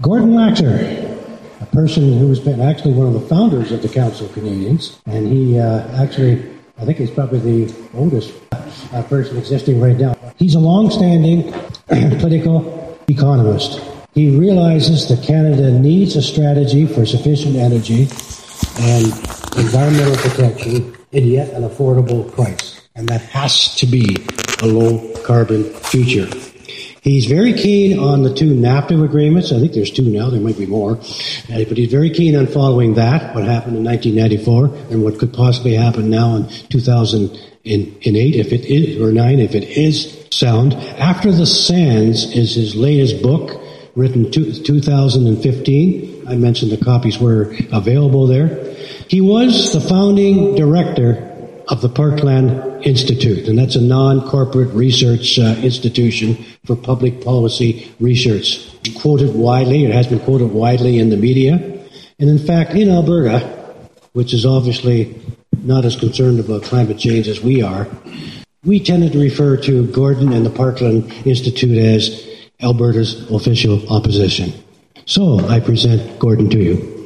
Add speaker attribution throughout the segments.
Speaker 1: Gordon Laxer, a person who's been actually one of the founders of the Council of Canadians, and he uh, actually, I think he's probably the oldest uh, person existing right now. He's a long-standing political economist. He realizes that Canada needs a strategy for sufficient energy and environmental protection and yet an affordable price. And that has to be a low carbon future. He's very keen on the two NAFTA agreements. I think there's two now. There might be more. Uh, but he's very keen on following that, what happened in 1994 and what could possibly happen now in 2008 if it is, or 9 if it is sound. After the Sands is his latest book, written two, 2015. I mentioned the copies were available there. He was the founding director of the Parkland Institute, and that's a non-corporate research uh, institution for public policy research. Quoted widely, it has been quoted widely in the media, and in fact, in Alberta, which is obviously not as concerned about climate change as we are, we tended to refer to Gordon and the Parkland Institute as Alberta's official opposition. So I present Gordon to you.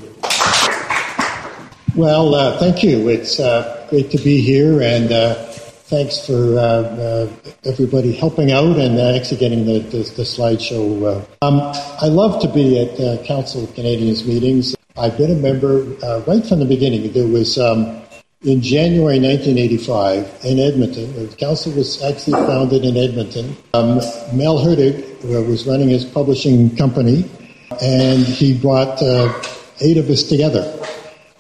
Speaker 2: Well, uh, thank you. It's uh, great to be here, and uh, thanks for uh, uh, everybody helping out and uh, actually getting the, the, the slideshow. Um, I love to be at Council of Canadians meetings. I've been a member right from the beginning. There was um, in January 1985 in Edmonton. The council was actually founded in Edmonton. Um, Mel Hurtig was running his publishing company, and he brought eight of us together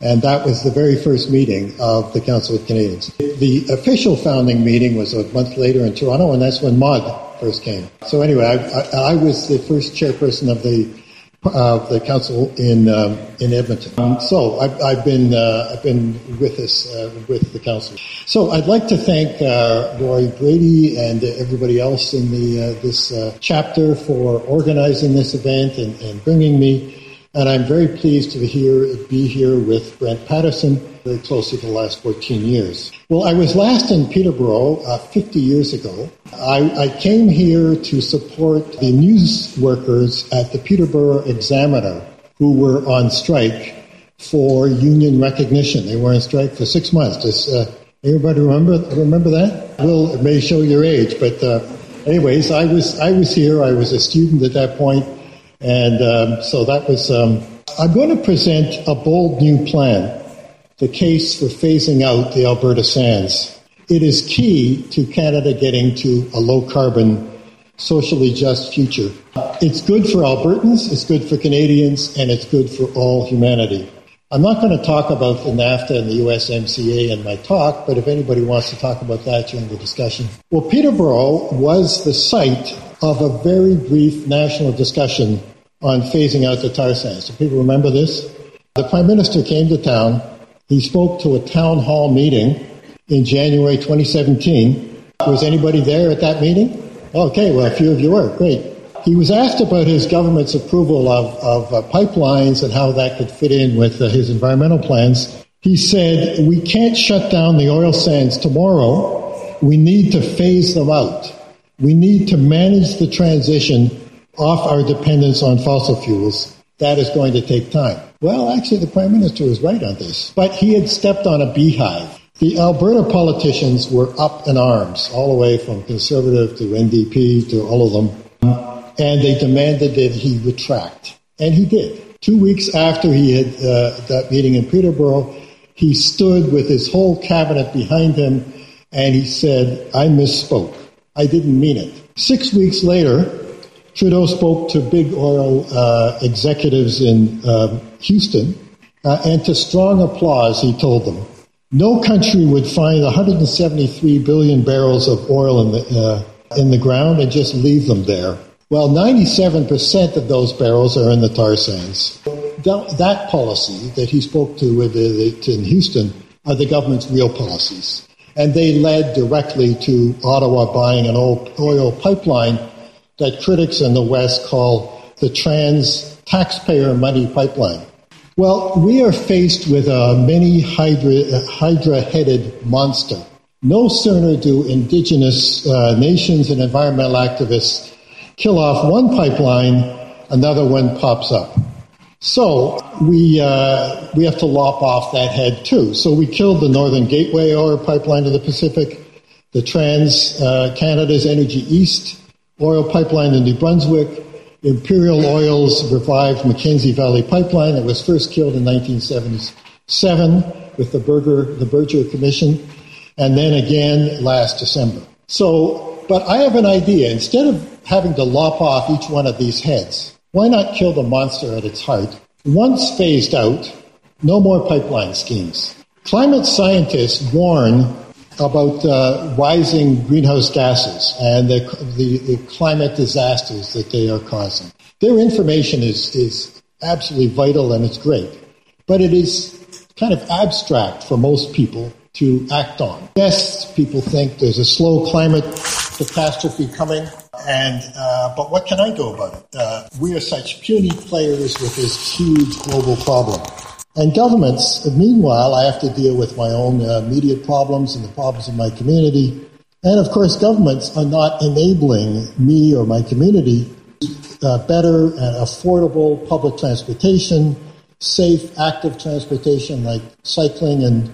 Speaker 2: and that was the very first meeting of the Council of Canadians. The official founding meeting was a month later in Toronto, and that's when Maude first came. So anyway, I, I, I was the first chairperson of the uh, the council in um, in Edmonton. Um, so I've, I've been uh, I've been with this uh, with the council. So I'd like to thank uh, Roy Brady and everybody else in the uh, this uh, chapter for organizing this event and, and bringing me and I'm very pleased to be here, be here with Brent Patterson very closely for the last 14 years. Well, I was last in Peterborough uh, 50 years ago. I, I, came here to support the news workers at the Peterborough Examiner who were on strike for union recognition. They were on strike for six months. Does uh, remember remember that? Will it may show your age, but uh, anyways, I was I was here. I was a student at that point and um, so that was. Um, I'm going to present a bold new plan the case for phasing out the Alberta sands. It is key to Canada getting to a low carbon, socially just future. It's good for Albertans, it's good for Canadians, and it's good for all humanity. I'm not going to talk about the NAFTA and the USMCA in my talk, but if anybody wants to talk about that during the discussion. Well, Peterborough was the site of a very brief national discussion on phasing out the tar sands. Do people remember this? The Prime Minister came to town. He spoke to a town hall meeting in January 2017. Was anybody there at that meeting? Okay, well, a few of you were. Great. He was asked about his government's approval of, of uh, pipelines and how that could fit in with uh, his environmental plans. He said, We can't shut down the oil sands tomorrow. We need to phase them out. We need to manage the transition off our dependence on fossil fuels, that is going to take time. Well, actually, the Prime Minister was right on this, but he had stepped on a beehive. The Alberta politicians were up in arms, all the way from Conservative to NDP to all of them, and they demanded that he retract. And he did. Two weeks after he had uh, that meeting in Peterborough, he stood with his whole cabinet behind him and he said, I misspoke. I didn't mean it. Six weeks later, Trudeau spoke to big oil uh, executives in uh, Houston, uh, and to strong applause, he told them, no country would find 173 billion barrels of oil in the, uh, in the ground and just leave them there. Well, 97% of those barrels are in the tar sands. That, that policy that he spoke to in Houston are the government's real policies. And they led directly to Ottawa buying an oil pipeline that critics in the West call the trans taxpayer money pipeline. Well, we are faced with a many hydra headed monster. No sooner do indigenous uh, nations and environmental activists kill off one pipeline, another one pops up. So we uh, we have to lop off that head too. So we killed the Northern Gateway oil pipeline to the Pacific, the Trans uh, Canada's Energy East oil pipeline in New Brunswick, Imperial Oil's revived Mackenzie Valley pipeline that was first killed in 1977 with the Berger the Berger Commission, and then again last December. So, but I have an idea. Instead of having to lop off each one of these heads, why not kill the monster at its heart? Once phased out, no more pipeline schemes. Climate scientists warn about uh, rising greenhouse gases and the, the, the, climate disasters that they are causing. Their information is, is absolutely vital and it's great, but it is kind of abstract for most people to act on. Yes, people think there's a slow climate catastrophe coming, and uh, but what can I do about it? Uh, we are such puny players with this huge global problem. And governments, meanwhile, I have to deal with my own uh, immediate problems and the problems of my community. And of course, governments are not enabling me or my community uh, better and affordable public transportation, safe, active transportation like cycling and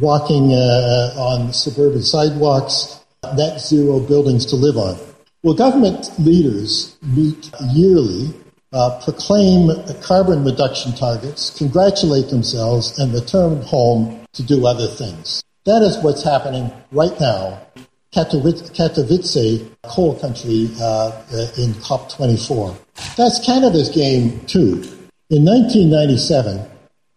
Speaker 2: walking uh, on suburban sidewalks, net zero buildings to live on. Well, government leaders meet yearly, uh, proclaim carbon reduction targets, congratulate themselves, and return home to do other things. That is what's happening right now. Katowice, coal country uh, in COP24. That's Canada's game too. In 1997,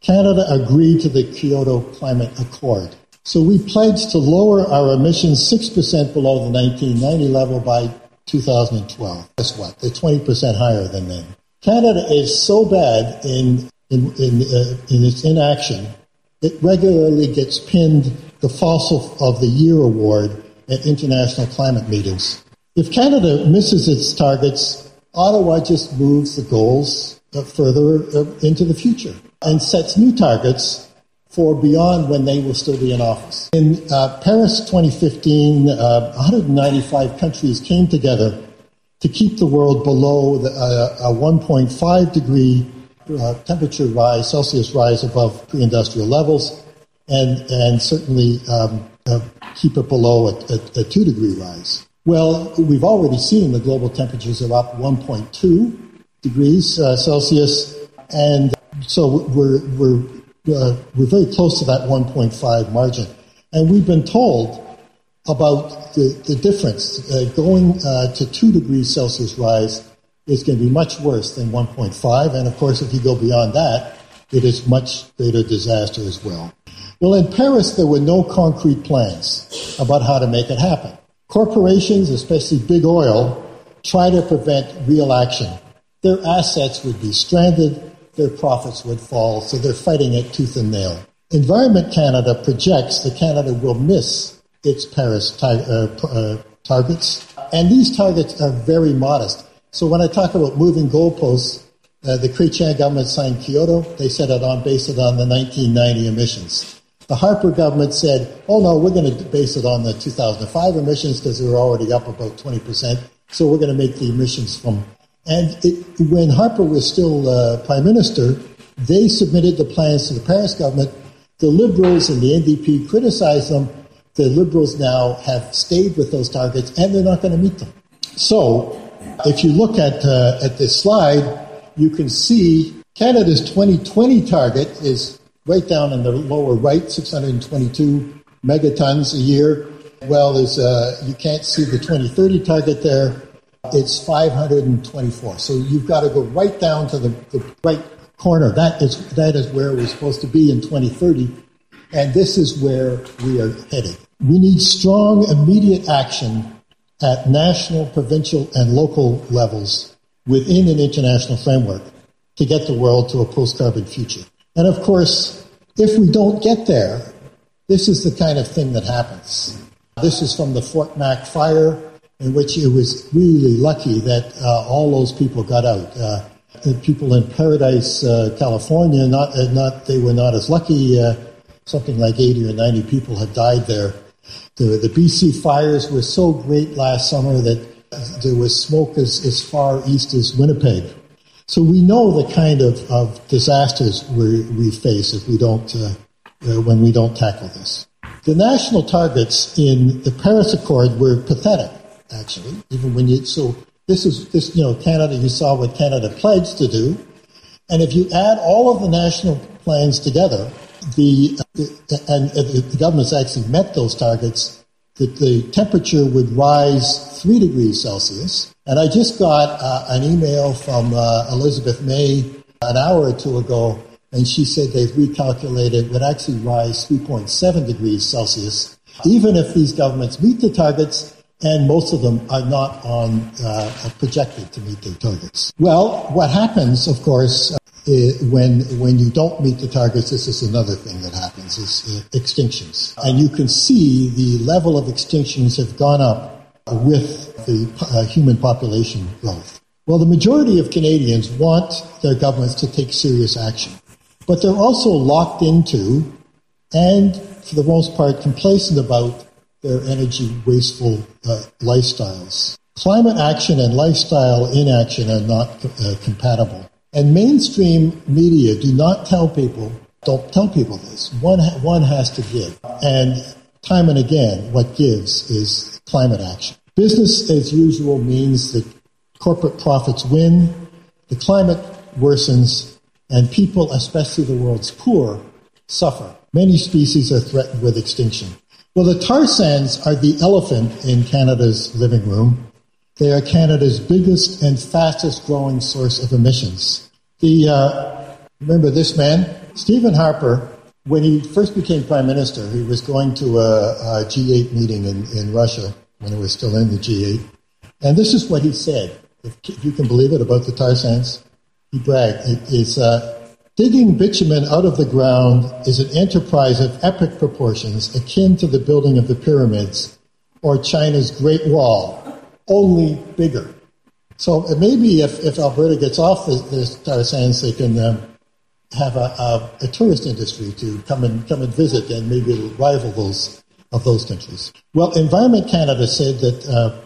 Speaker 2: Canada agreed to the Kyoto Climate Accord. So we pledged to lower our emissions 6% below the 1990 level by 2012. Guess what? They're 20% higher than then. Canada is so bad in, in, in, uh, in its inaction, it regularly gets pinned the Fossil of the Year award at international climate meetings. If Canada misses its targets, Ottawa just moves the goals uh, further uh, into the future and sets new targets for beyond when they will still be in office. In uh, Paris 2015, uh, 195 countries came together to keep the world below the, uh, a 1.5 degree uh, temperature rise, Celsius rise above pre-industrial levels, and and certainly um, uh, keep it below a, a, a, two degree rise. Well, we've already seen the global temperatures are up 1.2 degrees uh, Celsius, and so we're, we're, uh, we're very close to that 1.5 margin. And we've been told about the, the difference. Uh, going uh, to 2 degrees Celsius rise is going to be much worse than 1.5. And of course, if you go beyond that, it is much greater disaster as well. Well, in Paris, there were no concrete plans about how to make it happen. Corporations, especially big oil, try to prevent real action. Their assets would be stranded their profits would fall, so they're fighting it tooth and nail. Environment Canada projects that Canada will miss its Paris uh, uh, targets, and these targets are very modest. So when I talk about moving goalposts, uh, the Chrétien government signed Kyoto. They set it on, base it on the 1990 emissions. The Harper government said, oh no, we're going to base it on the 2005 emissions because they were already up about 20%. So we're going to make the emissions from and it, when Harper was still uh, prime minister, they submitted the plans to the Paris government. The Liberals and the NDP criticized them. The Liberals now have stayed with those targets, and they're not going to meet them. So, if you look at uh, at this slide, you can see Canada's 2020 target is right down in the lower right, 622 megatons a year. Well, there's uh, you can't see the 2030 target there it's 524. So you've got to go right down to the, the right corner. That is, that is where we're supposed to be in 2030. And this is where we are headed. We need strong, immediate action at national, provincial, and local levels within an international framework to get the world to a post-carbon future. And of course, if we don't get there, this is the kind of thing that happens. This is from the Fort Mac fire in which it was really lucky that uh, all those people got out. Uh, the people in Paradise, uh, California, not uh, not they were not as lucky. Something like 80 or 90 people had died there. The, the BC fires were so great last summer that there was smoke as, as far east as Winnipeg. So we know the kind of, of disasters we, we face if we don't, uh, uh, when we don't tackle this. The national targets in the Paris Accord were pathetic, actually, even when you, so this is, this, you know, Canada, you saw what Canada pledged to do. And if you add all of the national plans together, the, and the government's actually met those targets, that the temperature would rise three degrees Celsius. And I just got uh, an email from uh, Elizabeth May an hour or two ago, and she said they've recalculated would actually rise 3.7 degrees Celsius, even if these governments meet the targets, and most of them are not on uh, projected to meet their targets. Well, what happens, of course, when when you don't meet the targets, this is another thing that happens: is uh, extinctions, and you can see the level of extinctions have gone up with the uh, human population growth. Well, the majority of Canadians want their governments to take serious action, but they're also locked into, and for the most part, complacent about their energy wasteful uh, lifestyles. Climate action and lifestyle inaction are not uh, compatible. And mainstream media do not tell people, don't tell people this. One, one has to give. And time and again, what gives is climate action. Business as usual means that corporate profits win, the climate worsens, and people, especially the world's poor, suffer. Many species are threatened with extinction. Well, the tar sands are the elephant in Canada's living room. They are Canada's biggest and fastest growing source of emissions. The, uh, remember this man? Stephen Harper, when he first became prime minister, he was going to a a G8 meeting in, in Russia when it was still in the G8. And this is what he said, if, if you can believe it, about the tar sands. He bragged, it is, uh, digging bitumen out of the ground is an enterprise of epic proportions akin to the building of the pyramids or China's Great Wall only bigger. So maybe if, if Alberta gets off the, tar sands, they can um, have a, a, a, tourist industry to come and come and visit, and maybe it'll rival those of those countries. Well, Environment Canada said that uh,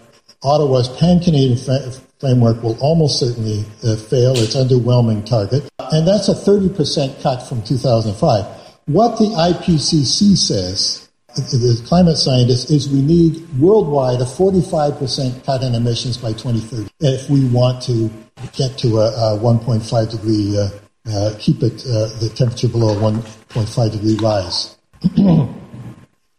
Speaker 2: Ottawa's pan-Canadian fr- framework will almost certainly uh, fail its underwhelming target, and that's a 30% cut from 2005. What the IPCC says the climate scientists is we need worldwide a 45% cut in emissions by 2030 if we want to get to a, a 1.5 degree, uh, uh, keep it uh, the temperature below 1.5 degree rise.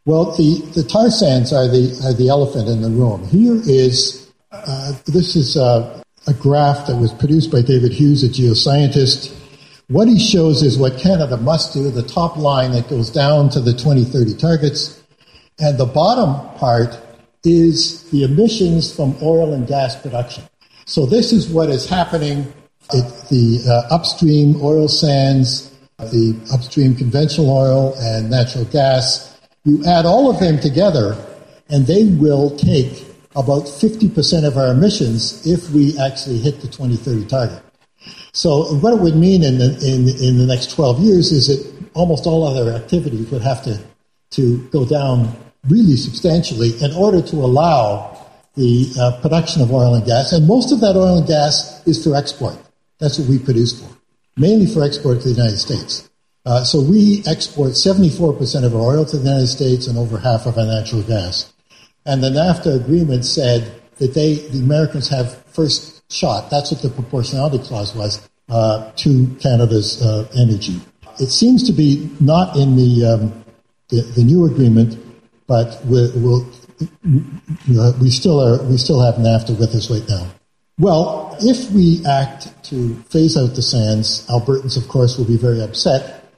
Speaker 2: well, the, the tar sands are the are the elephant in the room. Here is uh, this is a, a graph that was produced by David Hughes, a geoscientist what he shows is what Canada must do, the top line that goes down to the 2030 targets. And the bottom part is the emissions from oil and gas production. So this is what is happening the uh, upstream oil sands, the upstream conventional oil and natural gas. You add all of them together and they will take about 50% of our emissions if we actually hit the 2030 target. So what it would mean in the, in, in the next 12 years is that almost all other activities would have to, to go down really substantially in order to allow the uh, production of oil and gas. And most of that oil and gas is for export. That's what we produce for, mainly for export to the United States. Uh, so we export 74% of our oil to the United States and over half of our natural gas. And the NAFTA agreement said that they, the Americans have first shot. That's what the proportionality clause was uh, to Canada's uh, energy. It seems to be not in the um, the, the, new agreement, but we we'll, we still are we still have NAFTA with us right now. Well, if we act to phase out the sands, Albertans, of course, will be very upset.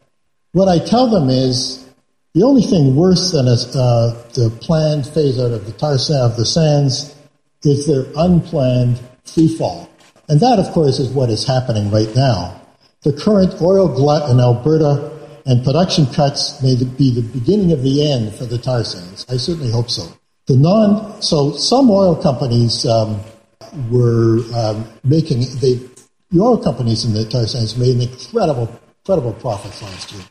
Speaker 2: What I tell them is the only thing worse than a, uh, the planned phase out of the tar of the sands is their unplanned free fall. And that, of course, is what is happening right now. The current oil glut in Alberta and production cuts may be the beginning of the end for the tar sands. I certainly hope so. The non, so some oil companies um, were um, making, they, the oil companies in the tar sands made an incredible, incredible profits last year.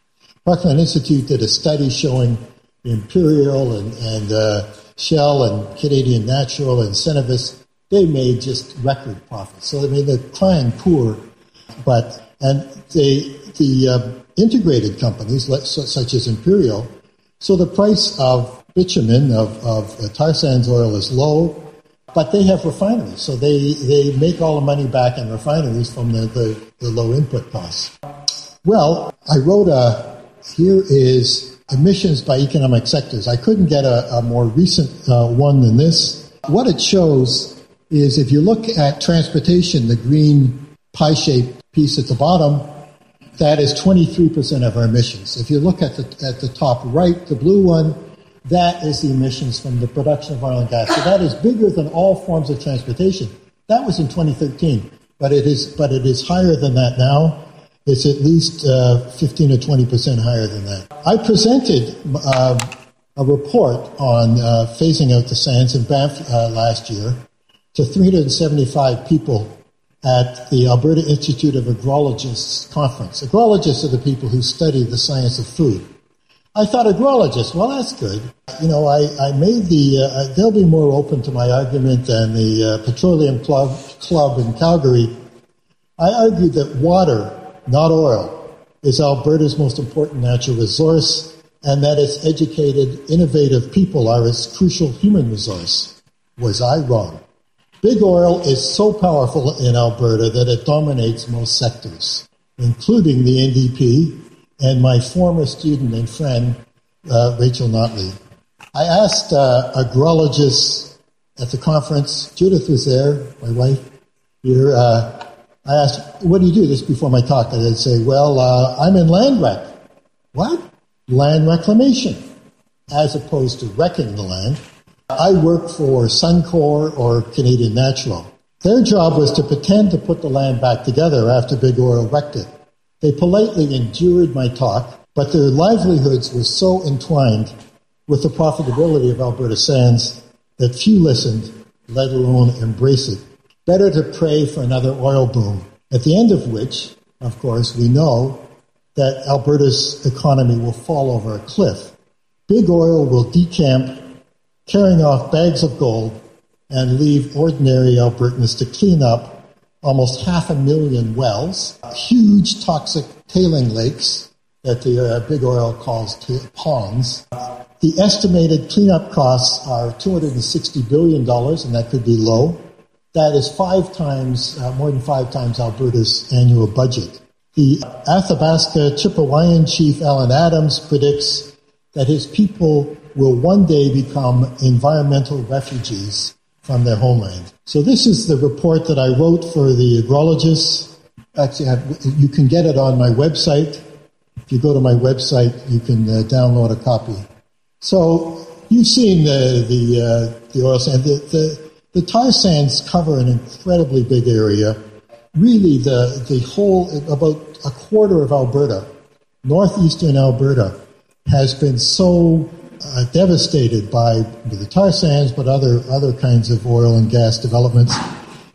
Speaker 2: Parkland Institute did a study showing Imperial and, and uh, Shell and Canadian Natural and Cenovus they made just record profits. So I mean, they're crying poor But and the the uh, integrated companies such as Imperial, so the price of bitumen of of uh, tar sands oil is low, but they have refineries, so they they make all the money back in refineries from the, the, the low input costs. Well, I wrote a here is emissions by economic sectors. I couldn't get a, a more recent uh, one than this. What it shows is if you look at transportation, the green pie shaped piece at the bottom, that is 23% of our emissions. If you look at the, at the top right, the blue one, that is the emissions from the production of oil and gas. So that is bigger than all forms of transportation. That was in 2013, but it is, but it is higher than that now. It's at least uh, 15 or 20 percent higher than that. I presented uh, a report on uh, phasing out the sands in Banff uh, last year to 375 people at the Alberta Institute of Agrologists conference. Agrologists are the people who study the science of food. I thought agrologists, well, that's good. You know, I, I made the, uh, they'll be more open to my argument than the uh, Petroleum Club, Club in Calgary. I argued that water not oil, is Alberta's most important natural resource, and that its educated, innovative people are its crucial human resource. Was I wrong? Big oil is so powerful in Alberta that it dominates most sectors, including the NDP and my former student and friend, uh, Rachel Notley. I asked uh, agrologists at the conference, Judith was there, my wife here, uh, I asked, what do you do this before my talk? And they'd say, well, uh, I'm in land rec. What? Land reclamation, as opposed to wrecking the land. I work for Suncor or Canadian Natural. Their job was to pretend to put the land back together after Big Oil wrecked it. They politely endured my talk, but their livelihoods were so entwined with the profitability of Alberta Sands that few listened, let alone embrace it. Better to pray for another oil boom, at the end of which, of course, we know that Alberta's economy will fall over a cliff. Big oil will decamp, carrying off bags of gold, and leave ordinary Albertans to clean up almost half a million wells, huge toxic tailing lakes that the uh, big oil calls t- ponds. The estimated cleanup costs are $260 billion, and that could be low. That is five times, uh, more than five times Alberta's annual budget. The Athabasca Chipewyan chief Allan Adams predicts that his people will one day become environmental refugees from their homeland. So this is the report that I wrote for the agrologists. Actually, you can get it on my website. If you go to my website, you can uh, download a copy. So you've seen the the uh, the oil sand. The, the, the tar sands cover an incredibly big area. Really, the, the whole, about a quarter of Alberta, northeastern Alberta, has been so uh, devastated by the tar sands, but other, other kinds of oil and gas developments,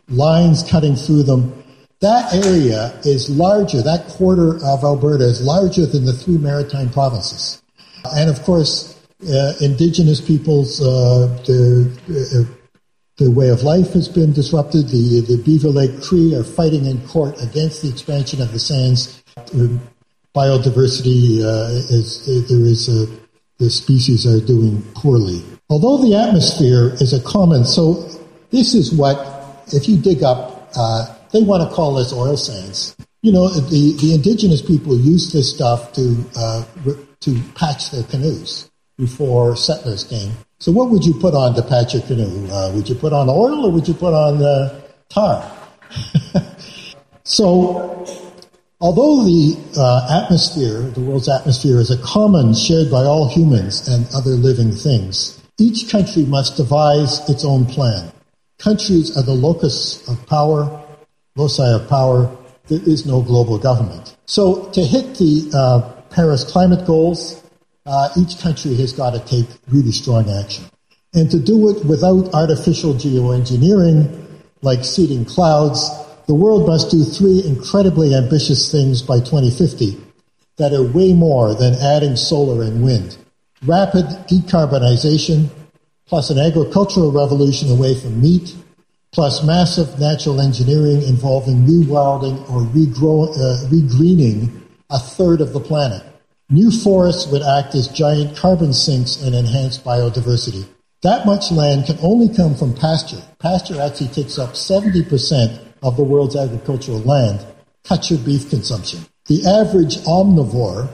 Speaker 2: lines cutting through them. That area is larger, that quarter of Alberta is larger than the three maritime provinces. And of course, uh, indigenous peoples, uh, the, uh, the way of life has been disrupted. The, the Beaver Lake Cree are fighting in court against the expansion of the sands. Biodiversity uh, is there is a, the species are doing poorly. Although the atmosphere is a common, so this is what if you dig up, uh, they want to call this oil sands. You know, the, the indigenous people used this stuff to uh, to patch their canoes before settlers came. So what would you put on to patch your canoe? Uh, would you put on oil or would you put on uh, tar? so although the uh, atmosphere, the world's atmosphere, is a common shared by all humans and other living things, each country must devise its own plan. Countries are the locus of power, loci of power. There is no global government. So to hit the uh, Paris climate goals, uh, each country has got to take really strong action. And to do it without artificial geoengineering, like seeding clouds, the world must do three incredibly ambitious things by 2050 that are way more than adding solar and wind. Rapid decarbonization, plus an agricultural revolution away from meat, plus massive natural engineering involving rewilding or regrow, uh, regreening a third of the planet. New forests would act as giant carbon sinks and enhance biodiversity. That much land can only come from pasture. Pasture actually takes up 70% of the world's agricultural land. Cut your beef consumption. The average omnivore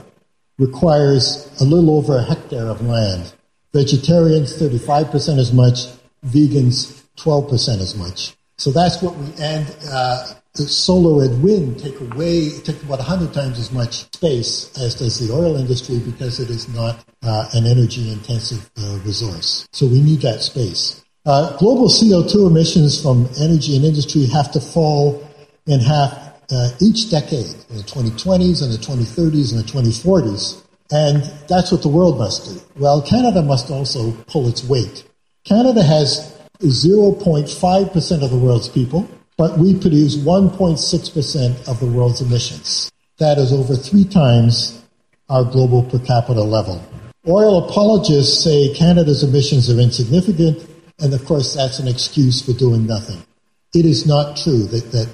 Speaker 2: requires a little over a hectare of land. Vegetarians, 35% as much. Vegans, 12% as much. So that's what we, and uh, solar and wind take away, take about 100 times as much space as does the oil industry because it is not uh, an energy intensive uh, resource. So we need that space. Uh, global CO2 emissions from energy and industry have to fall in half uh, each decade, in the 2020s and the 2030s and the 2040s. And that's what the world must do. Well, Canada must also pull its weight. Canada has 0.5% of the world's people, but we produce 1.6% of the world's emissions. That is over three times our global per capita level. Oil apologists say Canada's emissions are insignificant, and of course that's an excuse for doing nothing. It is not true that, that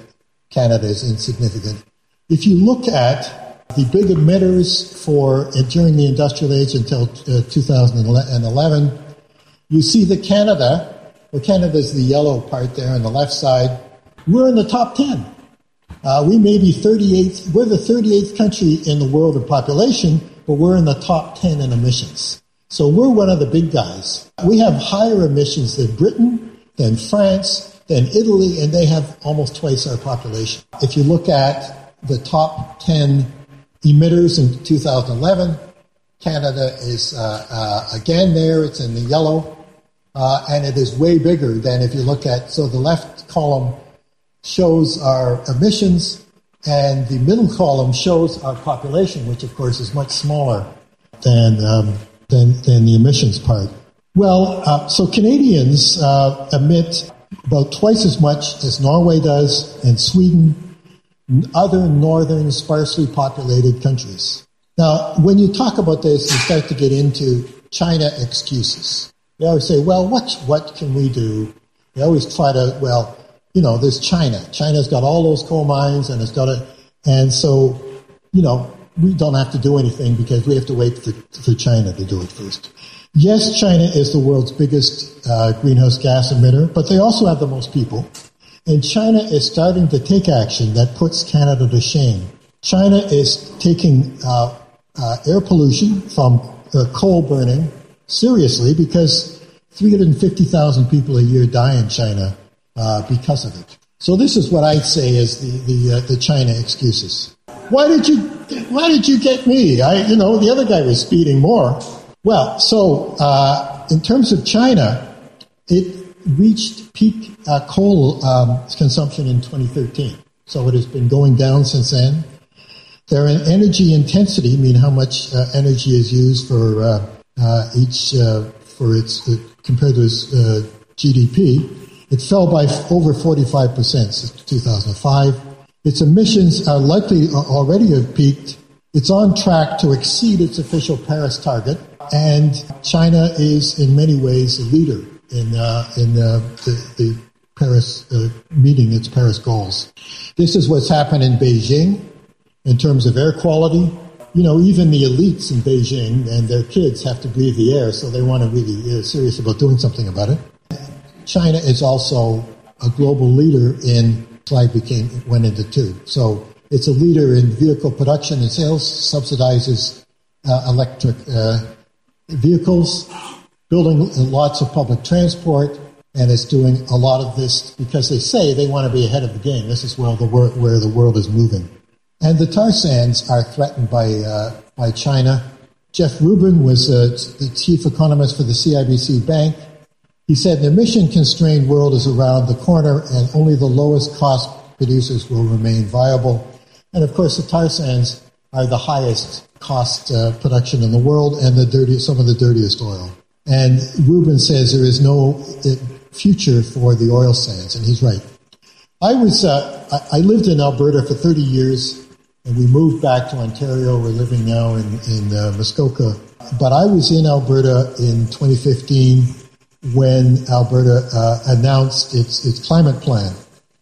Speaker 2: Canada is insignificant. If you look at the big emitters for uh, during the industrial age until uh, 2011, you see that Canada, well, is the yellow part there on the left side, we're in the top 10. Uh, we may be 38th, we're the 38th country in the world in population, but we're in the top 10 in emissions. So we're one of the big guys. We have higher emissions than Britain, than France, than Italy, and they have almost twice our population. If you look at the top 10 emitters in 2011, Canada is uh, uh, again there, it's in the yellow, uh, and it is way bigger than if you look at, so the left column shows our emissions, and the middle column shows our population, which of course is much smaller than, um, than, than the emissions part. Well, uh, so Canadians uh, emit about twice as much as Norway does and Sweden, and other northern sparsely populated countries. Now, when you talk about this, you start to get into China excuses. They always say, well, what, what can we do? They always try to, well, you know, there's China. China's got all those coal mines and it's got a, and so, you know, we don't have to do anything because we have to wait for, for China to do it first. Yes, China is the world's biggest uh, greenhouse gas emitter, but they also have the most people. And China is starting to take action that puts Canada to shame. China is taking uh, uh, air pollution from uh, coal burning seriously because 350,000 people a year die in China uh, because of it. So this is what I'd say is the the, uh, the China excuses. Why did you Why did you get me? I you know the other guy was speeding more. Well, so uh, in terms of China, it reached peak uh, coal um, consumption in 2013. So it has been going down since then. Their energy intensity, mean how much uh, energy is used for uh, uh, each uh, for its compared to its GDP, it fell by over 45 percent since 2005. Its emissions are likely already have peaked. It's on track to exceed its official Paris target and China is in many ways a leader in uh, in uh, the, the, Paris uh, meeting its Paris goals. This is what's happened in Beijing in terms of air quality. You know, even the elites in Beijing and their kids have to breathe the air, so they want to really uh, serious about doing something about it. China is also a global leader in slide became went into two. So it's a leader in vehicle production and sales, subsidizes uh, electric uh, vehicles, building lots of public transport, and it's doing a lot of this because they say they want to be ahead of the game. This is where the world, where the world is moving. And the tar sands are threatened by, uh, by China. Jeff Rubin was uh, the chief economist for the CIBC Bank. He said the emission constrained world is around the corner and only the lowest cost producers will remain viable. And of course, the tar sands are the highest cost uh, production in the world and the dirtiest, some of the dirtiest oil. And Rubin says there is no uh, future for the oil sands, and he's right. I was uh, I lived in Alberta for 30 years, and we moved back to Ontario. We're living now in in uh, Muskoka, but I was in Alberta in 2015 when Alberta uh, announced its, its climate plan.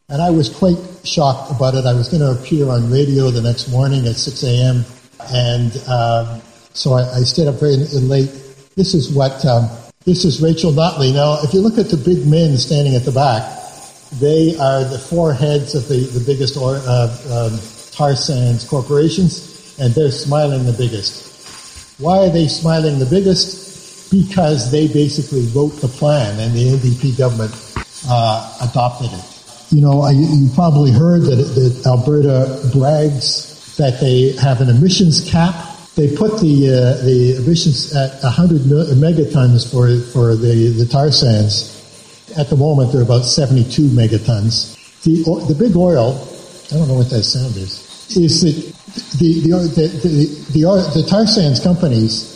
Speaker 2: And I was quite shocked about it. I was going to appear on radio the next morning at 6 a.m. And um, so I, I, stayed up very late. This is what, um, this is Rachel Notley. Now, if you look at the big men standing at the back, they are the four heads of the, the biggest or, uh, um, tar sands corporations, and they're smiling the biggest. Why are they smiling the biggest? Because they basically wrote the plan, and the NDP government uh, adopted it. You know, you probably heard that, that Alberta brags that they have an emissions cap. They put the uh, the emissions at 100 megatons for for the, the tar sands. At the moment, they're about 72 megatons. The the big oil, I don't know what that sound is, is that the the the, the, the, the tar sands companies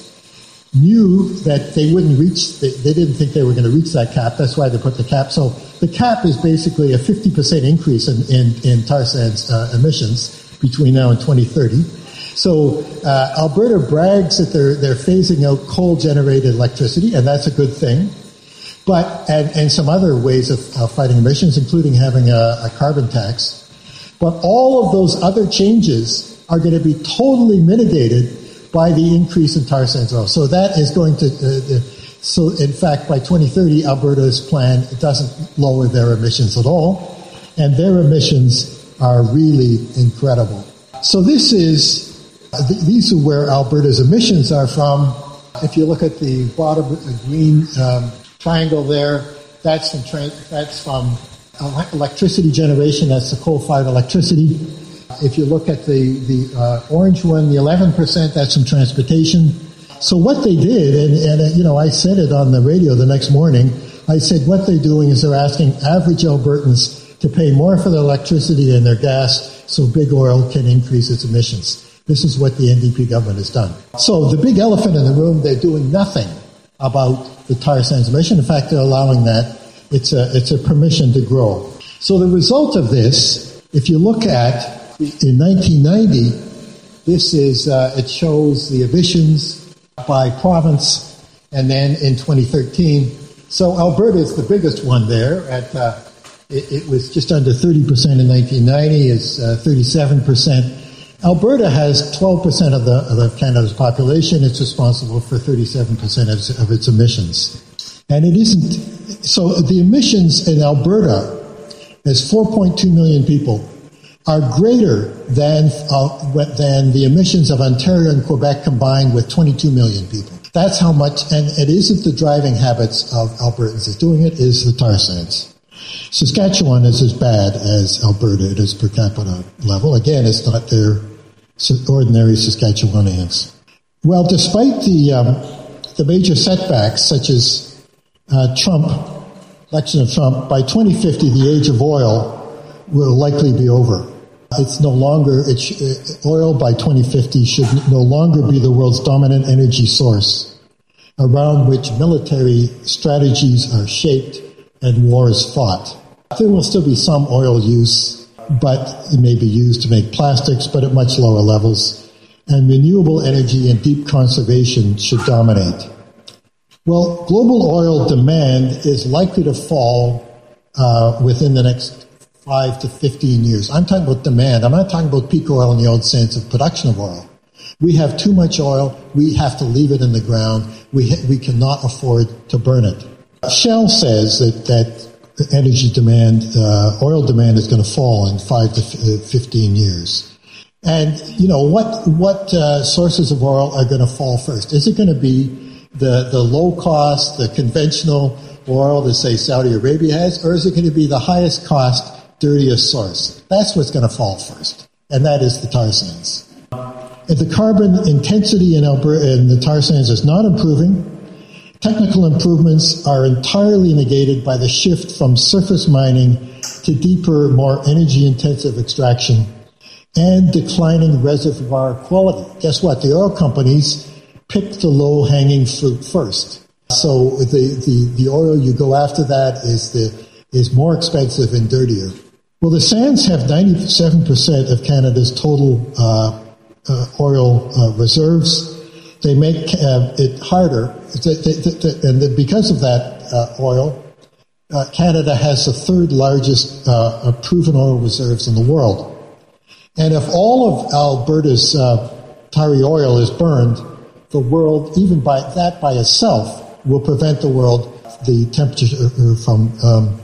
Speaker 2: knew that they wouldn't reach, they, they didn't think they were going to reach that cap. That's why they put the cap. So the cap is basically a 50% increase in, in, in tar sands uh, emissions between now and 2030. So uh, Alberta brags that they're, they're phasing out coal-generated electricity, and that's a good thing. But, and, and some other ways of, of fighting emissions, including having a, a carbon tax. But all of those other changes are going to be totally mitigated by the increase in tar sands oil. So that is going to, uh, uh, so in fact, by 2030, Alberta's plan doesn't lower their emissions at all, and their emissions are really incredible. So this is, uh, th- these are where Alberta's emissions are from. If you look at the bottom the green um, triangle there, that's from, tra- that's from electricity generation, that's the coal-fired electricity. If you look at the, the uh, orange one, the 11%, that's from transportation. So what they did, and, and uh, you know, I said it on the radio the next morning, I said what they're doing is they're asking average Albertans to pay more for their electricity and their gas so big oil can increase its emissions. This is what the NDP government has done. So the big elephant in the room, they're doing nothing about the tar sands emission. In fact, they're allowing that. It's a, it's a permission to grow. So the result of this, if you look at in 1990, this is, uh, it shows the emissions by province, and then in 2013, so Alberta is the biggest one there at, uh, it, it, was just under 30% in 1990, is uh, 37%. Alberta has 12% of, the, of Canada's population. It's responsible for 37% of, of its emissions. And it isn't, so the emissions in Alberta is 4.2 million people are greater than, uh, than the emissions of Ontario and Quebec combined with 22 million people. That's how much, and it isn't the driving habits of Albertans that's doing it, is the tar sands. Saskatchewan is as bad as Alberta at it is per capita level. Again, it's not their ordinary Saskatchewanians. Well, despite the, um, the major setbacks, such as uh, Trump, election of Trump, by 2050, the age of oil will likely be over. It's no longer, it oil by 2050 should no longer be the world's dominant energy source around which military strategies are shaped and war is fought. There will still be some oil use, but it may be used to make plastics, but at much lower levels. And renewable energy and deep conservation should dominate. Well, global oil demand is likely to fall uh, within the next five to 15 years. I'm talking about demand. I'm not talking about peak oil in the old sense of production of oil. We have too much oil. We have to leave it in the ground. We, we cannot afford to burn it. Shell says that, that energy demand, uh, oil demand is going to fall in five to f- uh, 15 years. And, you know, what, what uh, sources of oil are going to fall first? Is it going to be the, the low cost, the conventional oil that, say, Saudi Arabia has, or is it going to be the highest cost dirtiest source. That's what's going to fall first, and that is the tar sands. If the carbon intensity in, Alberta, in the tar sands is not improving, technical improvements are entirely negated by the shift from surface mining to deeper, more energy intensive extraction and declining reservoir quality. Guess what? The oil companies pick the low hanging fruit first. So the, the, the oil you go after that is the, is more expensive and dirtier. Well, the sands have 97% of Canada's total uh, uh, oil uh, reserves. They make uh, it harder, and because of that, uh, oil, uh, Canada has the third largest uh, proven oil reserves in the world. And if all of Alberta's tarry oil is burned, the world, even by that by itself, will prevent the world the temperature from um,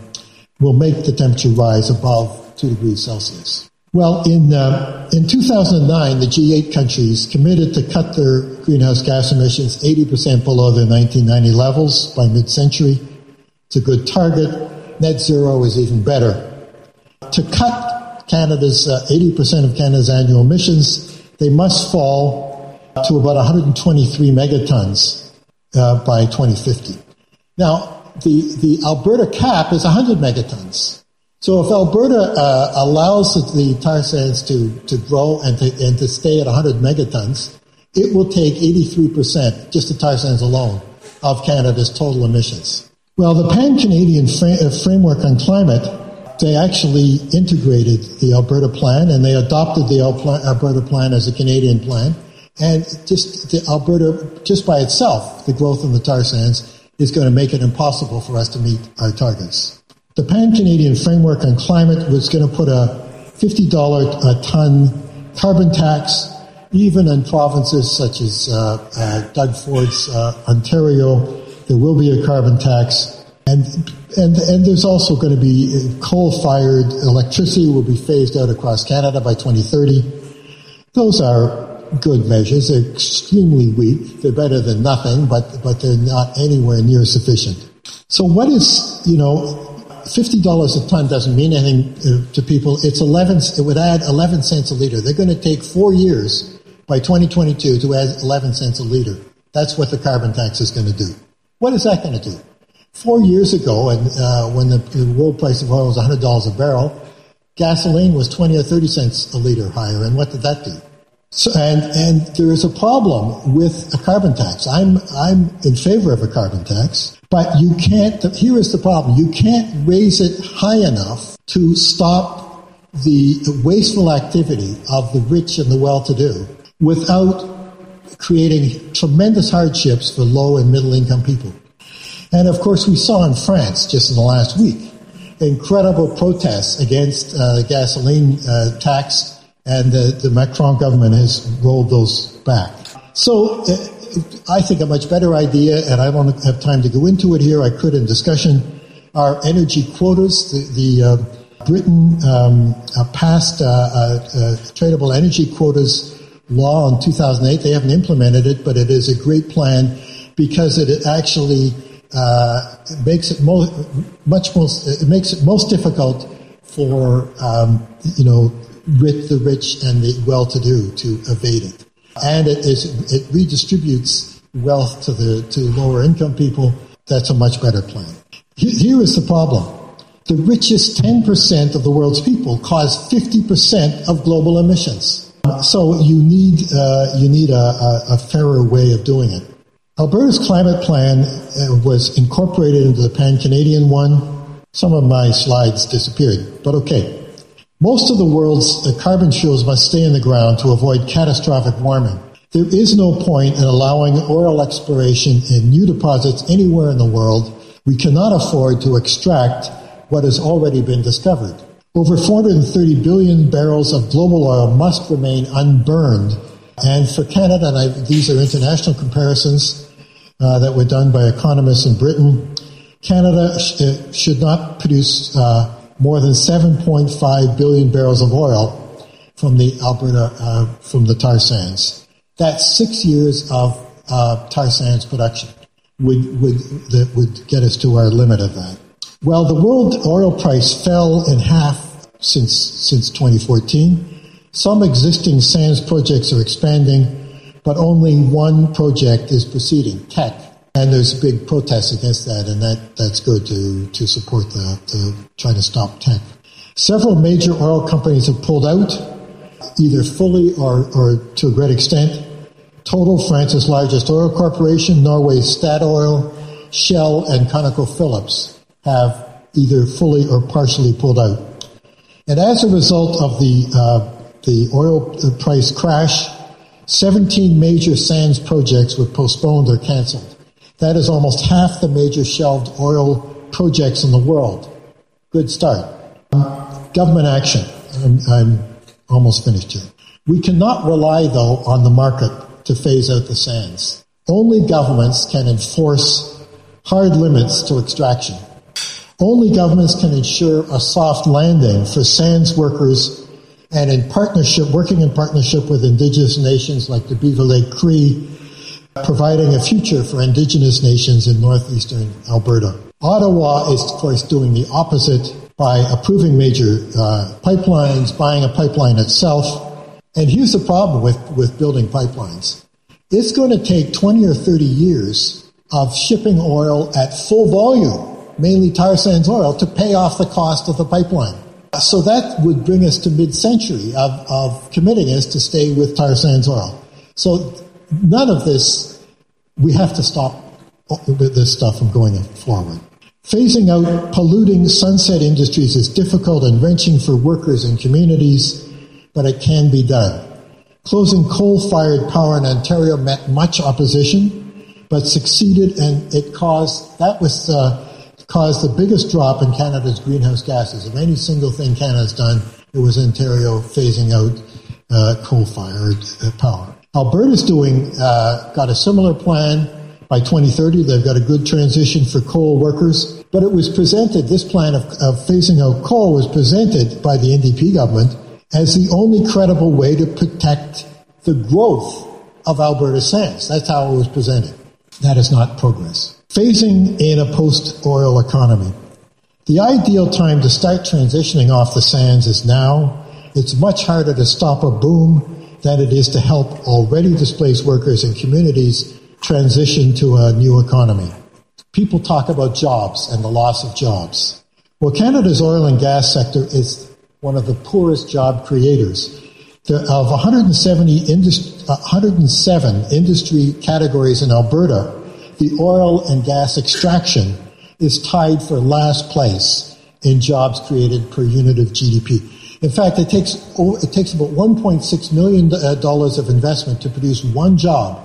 Speaker 2: will make the temperature rise above two degrees Celsius. Well, in uh, in 2009, the G8 countries committed to cut their greenhouse gas emissions 80% below their 1990 levels by mid-century. It's a good target. Net zero is even better. To cut Canada's uh, 80% of Canada's annual emissions, they must fall to about 123 megatons uh, by 2050. Now, the, the Alberta cap is 100 megatons. So if Alberta uh, allows the tar sands to, to grow and to, and to stay at 100 megatons, it will take 83%, just the tar sands alone, of Canada's total emissions. Well, the Pan-Canadian fra- uh, Framework on Climate, they actually integrated the Alberta plan and they adopted the Alberta plan as a Canadian plan. And just the Alberta, just by itself, the growth in the tar sands is going to make it impossible for us to meet our targets. The Pan-Canadian Framework on Climate was going to put a $50 a ton carbon tax, even in provinces such as uh, uh, Doug Ford's uh, Ontario. There will be a carbon tax, and and and there's also going to be uh, coal-fired electricity will be phased out across Canada by 2030. Those are good measures. They're extremely weak. They're better than nothing, but but they're not anywhere near sufficient. So what is you know fifty dollars a ton doesn't mean anything uh, to people. It's eleven. It would add eleven cents a liter. They're going to take four years by 2022 to add eleven cents a liter. That's what the carbon tax is going to do. What is that going to do? Four years ago, and uh, when the, the, world price of oil was hundred dollars a barrel, gasoline was twenty or thirty cents a liter higher. And what did that do? So, and and there is a problem with a carbon tax. I'm I'm in favor of a carbon tax, but you can't. Here is the problem: you can't raise it high enough to stop the wasteful activity of the rich and the well-to-do without creating tremendous hardships for low and middle-income people. And of course, we saw in France just in the last week incredible protests against uh, gasoline uh, tax and the, the Macron government has rolled those back. So uh, I think a much better idea, and I don't have time to go into it here. I could in discussion. Are energy quotas. The, the uh, Britain um, uh, passed uh, uh, tradable energy quotas law in 2008. They haven't implemented it, but it is a great plan because it actually uh, makes it mo- much most it makes it most difficult for um, you know with the rich and the well-to-do to evade it. And it, is, it redistributes wealth to the to lower income people. That's a much better plan. Here is the problem. The richest 10% of the world's people cause 50% of global emissions. So you need, uh, you need a, a, a, fairer way of doing it. Alberta's climate plan uh, was incorporated into the pan-Canadian one. Some of my slides disappeared, but okay. Most of the world's carbon fuels must stay in the ground to avoid catastrophic warming. There is no point in allowing oil exploration in new deposits anywhere in the world. We cannot afford to extract what has already been discovered. Over 430 billion barrels of global oil must remain unburned. And for Canada, and I, these are international comparisons uh, that were done by economists in Britain, Canada sh- uh, should not produce uh, more than 7.5 billion barrels of oil from the Alberta, uh, from the tar sands. That's six years of uh, tar sands production would, would, that would get us to our limit of that. Well, the world oil price fell in half since, since 2014. Some existing sands projects are expanding, but only one project is proceeding, Teck, and there's big protests against that, and that, that's good to, to support the, try to stop Teck. Several major oil companies have pulled out, either fully or, or to a great extent. Total, France's largest oil corporation, Norway's Statoil, Shell, and ConocoPhillips have either fully or partially pulled out. And as a result of the, uh, the oil price crash, 17 major sands projects were postponed or canceled. That is almost half the major shelved oil projects in the world. Good start. Um, government action. I'm, I'm almost finished here. We cannot rely, though, on the market to phase out the sands. Only governments can enforce hard limits to extraction. Only governments can ensure a soft landing for sands workers and in partnership, working in partnership with indigenous nations like the Beaver Lake Cree, providing a future for indigenous nations in northeastern Alberta. Ottawa is, of course, doing the opposite by approving major uh, pipelines, buying a pipeline itself. And here's the problem with, with building pipelines. It's going to take 20 or 30 years of shipping oil at full volume mainly tar sands oil, to pay off the cost of the pipeline. So that would bring us to mid-century of, of committing us to stay with tar sands oil. So none of this, we have to stop this stuff from going forward. Phasing out polluting sunset industries is difficult and wrenching for workers and communities, but it can be done. Closing coal-fired power in Ontario met much opposition, but succeeded and it caused, that was uh, caused the biggest drop in Canada's greenhouse gases. Of any single thing Canada's done, it was Ontario phasing out uh, coal-fired uh, power. Alberta's doing uh, got a similar plan. By 2030, they've got a good transition for coal workers. But it was presented, this plan of, of phasing out coal was presented by the NDP government as the only credible way to protect the growth of Alberta sands. That's how it was presented. That is not progress. Phasing in a post-oil economy. The ideal time to start transitioning off the sands is now. It's much harder to stop a boom than it is to help already displaced workers and communities transition to a new economy. People talk about jobs and the loss of jobs. Well, Canada's oil and gas sector is one of the poorest job creators. of 170 industri- uh, 107 industry categories in Alberta, the oil and gas extraction is tied for last place in jobs created per unit of GDP. In fact, it takes it takes about 1.6 million uh, dollars of investment to produce one job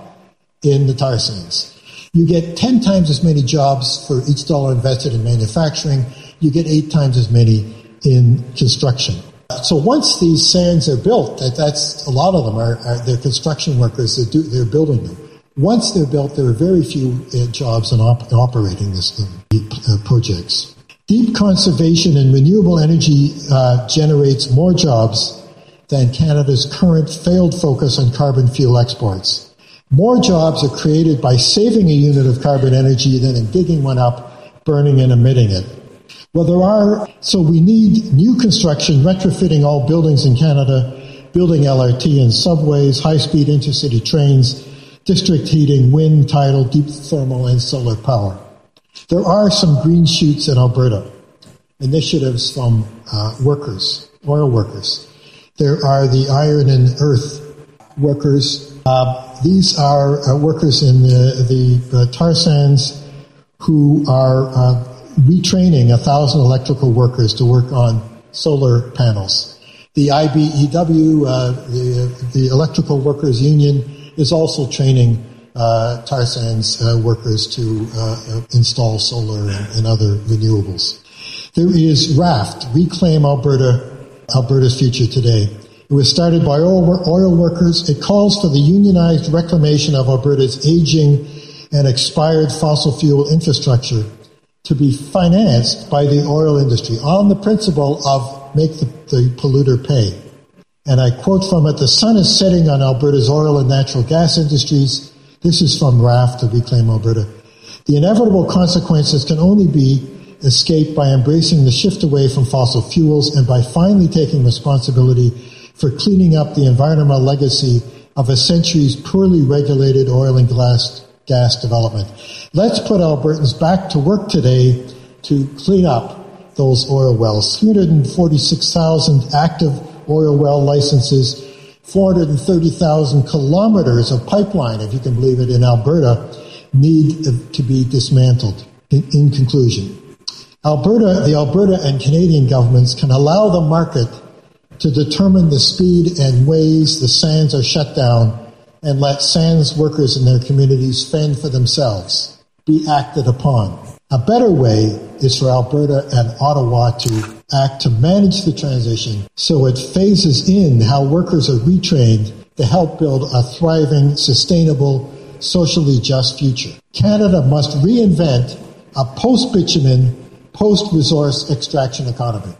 Speaker 2: in the tar sands. You get 10 times as many jobs for each dollar invested in manufacturing. You get eight times as many in construction. So once these sands are built, that, that's a lot of them are, are they're construction workers. They're, do, they're building them. Once they're built, there are very few uh, jobs in, op- operating this, uh, projects. Deep conservation and renewable energy uh, generates more jobs than Canada's current failed focus on carbon fuel exports. More jobs are created by saving a unit of carbon energy than in digging one up, burning and emitting it. Well, there are, so we need new construction, retrofitting all buildings in Canada, building LRT and subways, high-speed intercity trains, district heating, wind, tidal, deep thermal, and solar power. There are some green shoots in Alberta, initiatives from uh, workers, oil workers. There are the iron and earth workers. Uh, these are uh, workers in the, the tar sands who are uh, retraining a thousand electrical workers to work on solar panels. The IBEW, uh, the, the Electrical Workers Union, is also training uh, tar sands uh, workers to uh, install solar and, and, other renewables. There is RAFT, Reclaim Alberta, Alberta's Future Today. It was started by oil, oil workers. It calls for the unionized reclamation of Alberta's aging and expired fossil fuel infrastructure to be financed by the oil industry on the principle of make the, the polluter pay. And I quote from it, the sun is setting on Alberta's oil and natural gas industries. This is from RAFT to Reclaim Alberta. The inevitable consequences can only be escaped by embracing the shift away from fossil fuels and by finally taking responsibility for cleaning up the environmental legacy of a century's poorly regulated oil and gas, gas development. Let's put Albertans back to work today to clean up those oil wells. 346,000 active oil well licenses, 430,000 kilometers of pipeline, if you can believe it, in Alberta need to be dismantled. In, in conclusion, Alberta, the Alberta and Canadian governments can allow the market to determine the speed and ways the sands are shut down and let sands workers in their communities fend for themselves. Be acted upon. A better way is for Alberta and Ottawa to act to manage the transition so it phases in how workers are retrained to help build a thriving, sustainable, socially just future. Canada must reinvent a post-bitumen, post-resource extraction economy.